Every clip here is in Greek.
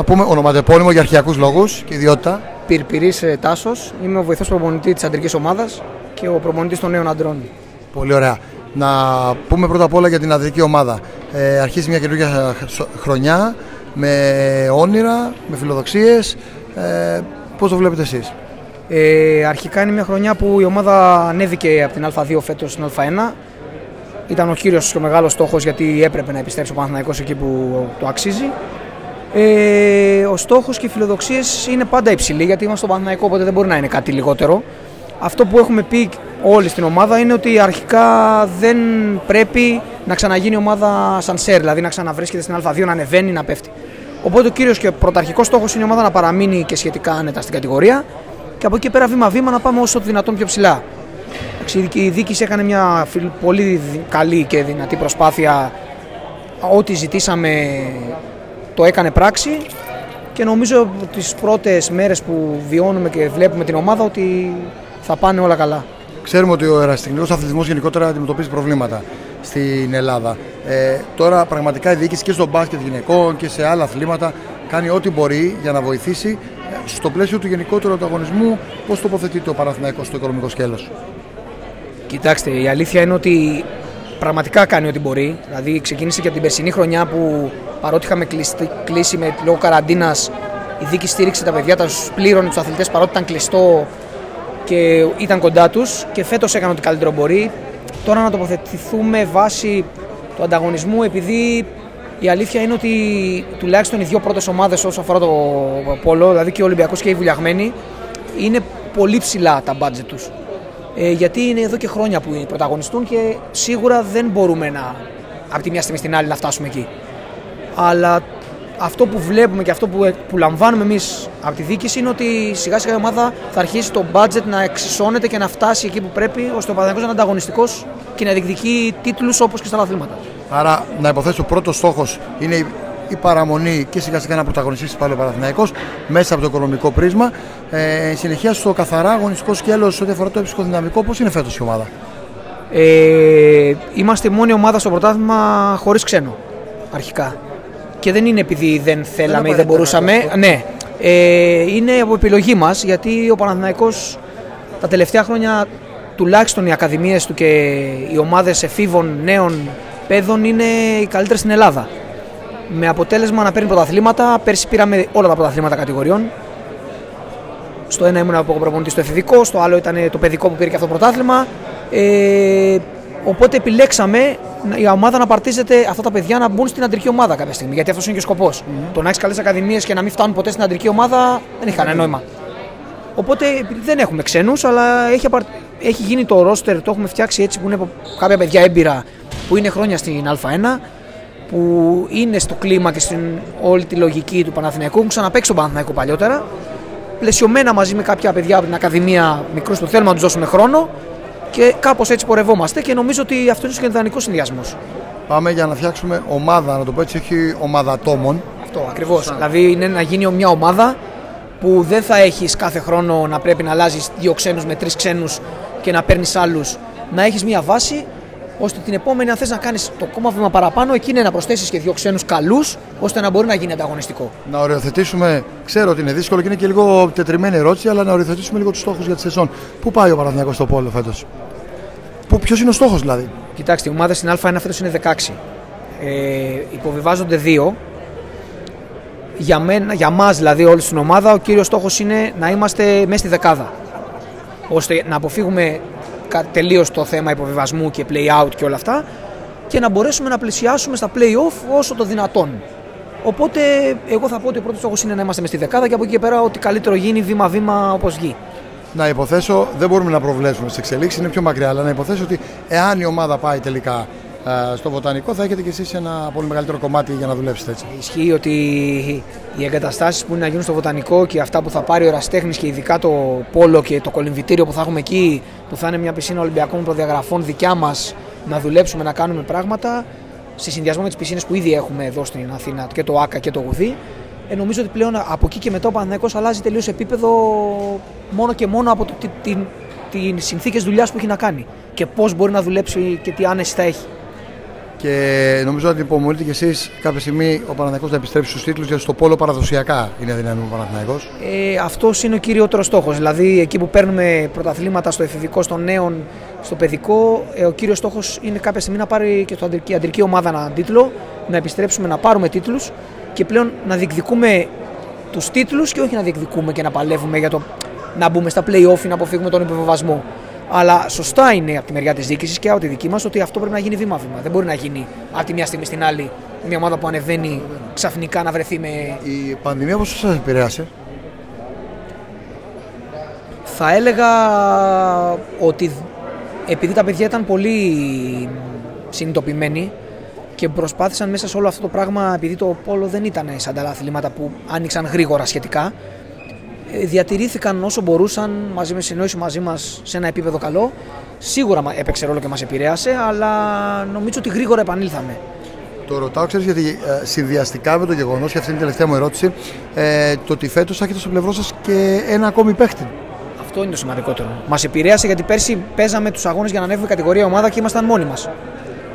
Να πούμε ονοματεπώνυμο για αρχιακού λόγους και ιδιότητα. Πυρπυρής Τάσος. Είμαι ο βοηθός προπονητής της αντρικής ομάδας και ο προπονητής των νέων αντρών. Πολύ ωραία. Να πούμε πρώτα απ' όλα για την αντρική ομάδα. Ε, αρχίζει μια καινούργια χρονιά με όνειρα, με φιλοδοξίες. Ε, Πώς το βλέπετε εσείς, ε, Αρχικά είναι μια χρονιά που η ομάδα ανέβηκε από την Α2 φέτος στην Α1. Ήταν ο κύριος και ο μεγάλος στόχος γιατί έπρεπε να επιστρέψει ο Παναθηναϊκός εκεί που το αξίζει. Ε, ο στόχος και οι φιλοδοξίες είναι πάντα υψηλοί γιατί είμαστε στο Παναθηναϊκό, οπότε δεν μπορεί να είναι κάτι λιγότερο. Αυτό που έχουμε πει όλοι στην ομάδα είναι ότι αρχικά δεν πρέπει να ξαναγίνει η ομάδα σαν σερ, δηλαδή να ξαναβρίσκεται στην Α2, να ανεβαίνει, να πέφτει. Οπότε ο κύριος και πρωταρχικός στόχος είναι η ομάδα να παραμείνει και σχετικά άνετα στην κατηγορία και από εκεί πέρα βήμα-βήμα να πάμε όσο το δυνατόν πιο ψηλά. Η διοίκηση έκανε μια πολύ καλή και δυνατή προσπάθεια. Ό,τι ζητήσαμε το έκανε πράξη και νομίζω τις πρώτες μέρες που βιώνουμε και βλέπουμε την ομάδα ότι θα πάνε όλα καλά. Ξέρουμε ότι ο ερασιτεχνικός αθλητισμός γενικότερα αντιμετωπίζει προβλήματα στην Ελλάδα. Ε, τώρα πραγματικά η διοίκηση και στο μπάσκετ γυναικών και σε άλλα αθλήματα κάνει ό,τι μπορεί για να βοηθήσει ε, στο πλαίσιο του γενικότερου ανταγωνισμού. Πώς τοποθετείται ο Παναθηναϊκός στο οικονομικό σκέλος. Κοιτάξτε, η αλήθεια είναι ότι πραγματικά κάνει ό,τι μπορεί. Δηλαδή ξεκίνησε και από την περσινή χρονιά που παρότι είχαμε κλείσει με λόγω καραντίνας, η δίκη στήριξε τα παιδιά, τα πλήρωνε τους αθλητές παρότι ήταν κλειστό και ήταν κοντά τους. Και φέτος έκανε ό,τι καλύτερο μπορεί. Τώρα να τοποθετηθούμε βάσει του ανταγωνισμού, επειδή η αλήθεια είναι ότι τουλάχιστον οι δύο πρώτες ομάδες όσο αφορά το πόλο, δηλαδή και ο Ολυμπιακός και οι Βουλιαγμένοι, είναι πολύ ψηλά τα μπάτζετ τους. Ε, γιατί είναι εδώ και χρόνια που πρωταγωνιστούν και σίγουρα δεν μπορούμε να από τη μια στιγμή στην άλλη να φτάσουμε εκεί. Αλλά αυτό που βλέπουμε και αυτό που, που λαμβάνουμε εμείς από τη διοίκηση είναι ότι σιγά σιγά η ομάδα θα αρχίσει το budget να εξισώνεται και να φτάσει εκεί που πρέπει ώστε ο Παναγιώτο να είναι ανταγωνιστικός και να διεκδικεί τίτλους όπως και στα αθλήματα. Άρα, να υποθέσω, ο πρώτος στόχος είναι η παραμονή και σιγά σιγά να πρωταγωνιστήσει πάλι ο Παναθηναϊκός μέσα από το οικονομικό πρίσμα. Ε, συνεχεία στο καθαρά αγωνιστικό σκέλος ό,τι αφορά το ψυχοδυναμικό, πώς είναι φέτος η ομάδα; Ε, είμαστε η μόνη ομάδα στο πρωτάθλημα χωρίς ξένο αρχικά και δεν είναι επειδή δεν θέλαμε ή δεν μπορούσαμε. Ναι, ε, είναι από επιλογή μας γιατί ο Παναθηναϊκός τα τελευταία χρόνια τουλάχιστον οι ακαδημίες του και οι ομάδες εφήβων νέων παιδών είναι οι καλύτερες στην Ελλάδα. Με αποτέλεσμα να παίρνει πρωταθλήματα. Πέρσι πήραμε όλα τα πρωταθλήματα κατηγοριών. Στο ένα ήμουν από προπονητή στο εφηβικό, στο άλλο ήταν το παιδικό που πήρε και αυτό το πρωτάθλημα. Ε, οπότε επιλέξαμε η ομάδα να παρτίζεται αυτά τα παιδιά να μπουν στην αντρική ομάδα κάποια στιγμή. Γιατί αυτός είναι και ο σκοπός. Mm-hmm. Το να έχεις καλές ακαδημίες και να μην φτάνουν ποτέ στην αντρική ομάδα δεν έχει κανένα νόημα. Οπότε δεν έχουμε ξένους, αλλά έχει, έχει γίνει το ρόστερ, το έχουμε φτιάξει έτσι που είναι κάποια παιδιά έμπειρα που είναι χρόνια στην Α1, που είναι στο κλίμα και στην όλη τη λογική του Παναθηναϊκού. Έχουν ξαναπέξει τον Παναθηναϊκό παλιότερα. Πλαισιωμένα μαζί με κάποια παιδιά από την Ακαδημία μικρούς που θέλουμε να τους δώσουμε χρόνο και κάπως έτσι πορευόμαστε και νομίζω ότι αυτό είναι ο ιδανικό συνδυασμός. Πάμε για να φτιάξουμε ομάδα, να το πω έτσι, όχι ομάδα ατόμων. Αυτό ακριβώς. Δηλαδή είναι να γίνει μια ομάδα που δεν θα έχεις κάθε χρόνο να πρέπει να αλλάζεις δύο ξένους με τρεις ξένους και να παίρνεις άλλους. Να έχεις μια βάση ώστε την επόμενη, αν θες να κάνεις το κόμμα βήμα παραπάνω, εκεί είναι να προσθέσεις και δύο ξένους καλούς, ώστε να μπορεί να γίνει ανταγωνιστικό. Να οριοθετήσουμε, ξέρω ότι είναι δύσκολο και είναι και λίγο τετριμένη ερώτηση, αλλά να οριοθετήσουμε λίγο τους στόχους για τη σεζόν. Πού πάει ο Παναθηναϊκός στο Πόλο φέτος, Ποιος είναι ο στόχος δηλαδή; Κοιτάξτε, οι ομάδες στην Α1 φέτος είναι 16. Ε, υποβιβάζονται δύο. Για, μένα, για μας δηλαδή όλη την ομάδα ο κύριος στόχος είναι να είμαστε μέσα στη δεκάδα ώστε να αποφύγουμε τελείω το θέμα υποβιβασμού και play out και όλα αυτά και να μπορέσουμε να πλησιάσουμε στα play-off όσο το δυνατόν. Οπότε, εγώ θα πω ότι ο πρώτος στόχος είναι να είμαστε μες στη δεκάδα και από εκεί και πέρα ό,τι καλύτερο γίνει βήμα-βήμα όπως βγει. Να υποθέσω, δεν μπορούμε να προβλέψουμε στις εξελίξεις, είναι πιο μακριά, αλλά να υποθέσω ότι εάν η ομάδα πάει τελικά στο βοτανικό, θα έχετε κι εσείς ένα πολύ μεγαλύτερο κομμάτι για να δουλέψετε έτσι. Ισχύει ότι οι εγκαταστάσεις που είναι να γίνουν στο βοτανικό και αυτά που θα πάρει ο Εραστέχνης και ειδικά το πόλο και το κολυμβητήριο που θα έχουμε εκεί, που θα είναι μια πισίνα Ολυμπιακών προδιαγραφών δικιά μας, να δουλέψουμε, να κάνουμε πράγματα, σε συνδυασμό με τις πισίνες που ήδη έχουμε εδώ στην Αθήνα και το ΑΚΑ και το Γουδί, ε, νομίζω ότι πλέον από εκεί και μετά ο Παναθηναϊκός αλλάζει τελείως επίπεδο μόνο και μόνο από το, την, την συνθήκες δουλειάς που έχει να κάνει και πώς μπορεί να δουλέψει και τι άνεση θα έχει. Και νομίζω ότι υπομονείτε κι εσείς κάποια στιγμή ο Παναθηναϊκός να επιστρέψει στους τίτλους γιατί στο πόλο παραδοσιακά είναι δύναμη ο Παναθηναϊκός. Ε, Αυτός είναι ο κυριότερος στόχος. Δηλαδή, εκεί που παίρνουμε πρωταθλήματα στο εφηβικό, στο νέων, στο παιδικό, ε, ο κύριος στόχος είναι κάποια στιγμή να πάρει και στο αντρική, η αντρική ομάδα έναν τίτλο, να επιστρέψουμε να πάρουμε τίτλους και πλέον να διεκδικούμε τους τίτλους και όχι να διεκδικούμε και να παλεύουμε για το να μπούμε στα playoff ή να αποφύγουμε τον υποβεβασμό. Αλλά σωστά είναι από τη μεριά της διοίκησης και από τη δική μας ότι αυτό πρέπει να γίνει βήμα-βήμα. Δεν μπορεί να γίνει από τη μια στιγμή στην άλλη μια ομάδα που ανεβαίνει ξαφνικά να βρεθεί με. Η πανδημία πώς σας επηρέασε, Θα έλεγα ότι επειδή τα παιδιά ήταν πολύ συνειδητοποιημένοι και προσπάθησαν μέσα σε όλο αυτό το πράγμα, επειδή το πόλο δεν ήταν σαν τα άλλα αθλήματα που άνοιξαν γρήγορα σχετικά, ε, διατηρήθηκαν όσο μπορούσαν μαζί με συνεννόηση μαζί μας σε ένα επίπεδο καλό. Σίγουρα μα- έπαιξε ρόλο και μας επηρέασε, αλλά νομίζω ότι γρήγορα επανήλθαμε. Το ρωτάω, ξέρεις, γιατί ε, συνδυαστικά με το γεγονός, και αυτή είναι η τελευταία μου ερώτηση, ε, το ότι φέτος έχετε στο πλευρό σας και ένα ακόμη παίχτη. Αυτό είναι το σημαντικότερο. Μας επηρέασε γιατί πέρσι παίζαμε τους αγώνες για να ανέβουμε κατηγορία ομάδα και ήμασταν μόνοι μας.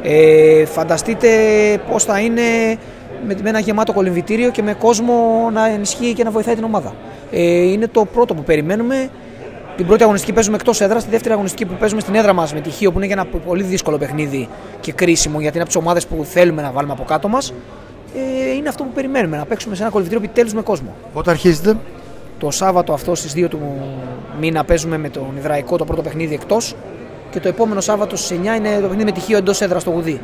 Ε, φανταστείτε πώς θα είναι με, με ένα γεμάτο κολυμβητήριο και με κόσμο να ενισχύει και να βοηθάει την ομάδα. Ε, είναι το πρώτο που περιμένουμε. Την πρώτη αγωνιστική παίζουμε εκτός έδρας. Τη δεύτερη αγωνιστική που παίζουμε στην έδρα μας με τη Χίο που είναι για ένα πολύ δύσκολο παιχνίδι και κρίσιμο γιατί είναι από τις ομάδες που θέλουμε να βάλουμε από κάτω μας. Ε, είναι αυτό που περιμένουμε. Να παίξουμε σε ένα κολυμβητήριο επιτέλους με κόσμο. Πότε αρχίζετε, Το Σάββατο αυτό στις 2 του μήνα παίζουμε με τον Ιδραϊκό το πρώτο παιχνίδι εκτός και το επόμενο Σάββατο στις 9 είναι το παιχνίδι με τυχείο εντός έδρας στο Γουδί.